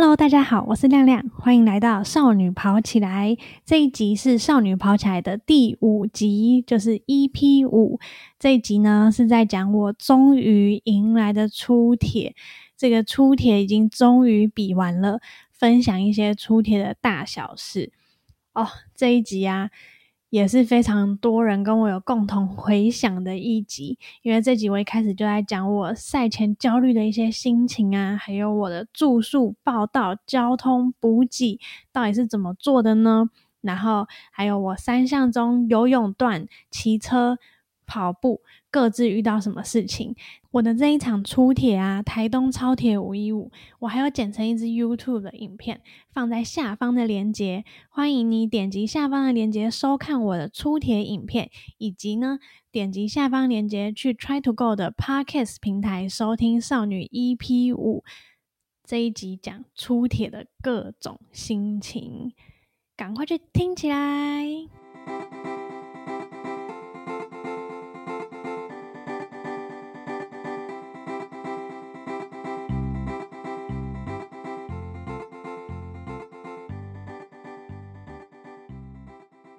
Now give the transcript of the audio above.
Hello，大家好，我是亮亮，欢迎来到少女跑起来。这一集是少女跑起来的第五集，就是 EP 五。这一集呢是在讲我终于迎来的出铁，这个出铁已经终于比完了，分享一些出铁的大小事。哦，这一集啊。也是非常多人跟我有共同回想的一集，因为这集我一开始就在讲我赛前焦虑的一些心情啊，还有我的住宿、报道、交通、补给到底是怎么做的呢？然后还有我三项中游泳段、骑车。跑步各自遇到什么事情？我的这一场出铁啊，台东超铁五一五，我还要剪成一支 YouTube 的影片，放在下方的链接，欢迎你点击下方的链接收看我的出铁影片，以及呢点击下方链接去 Try to Go 的 Podcast 平台收听少女 EP 五这一集讲出铁的各种心情，赶快去听起来。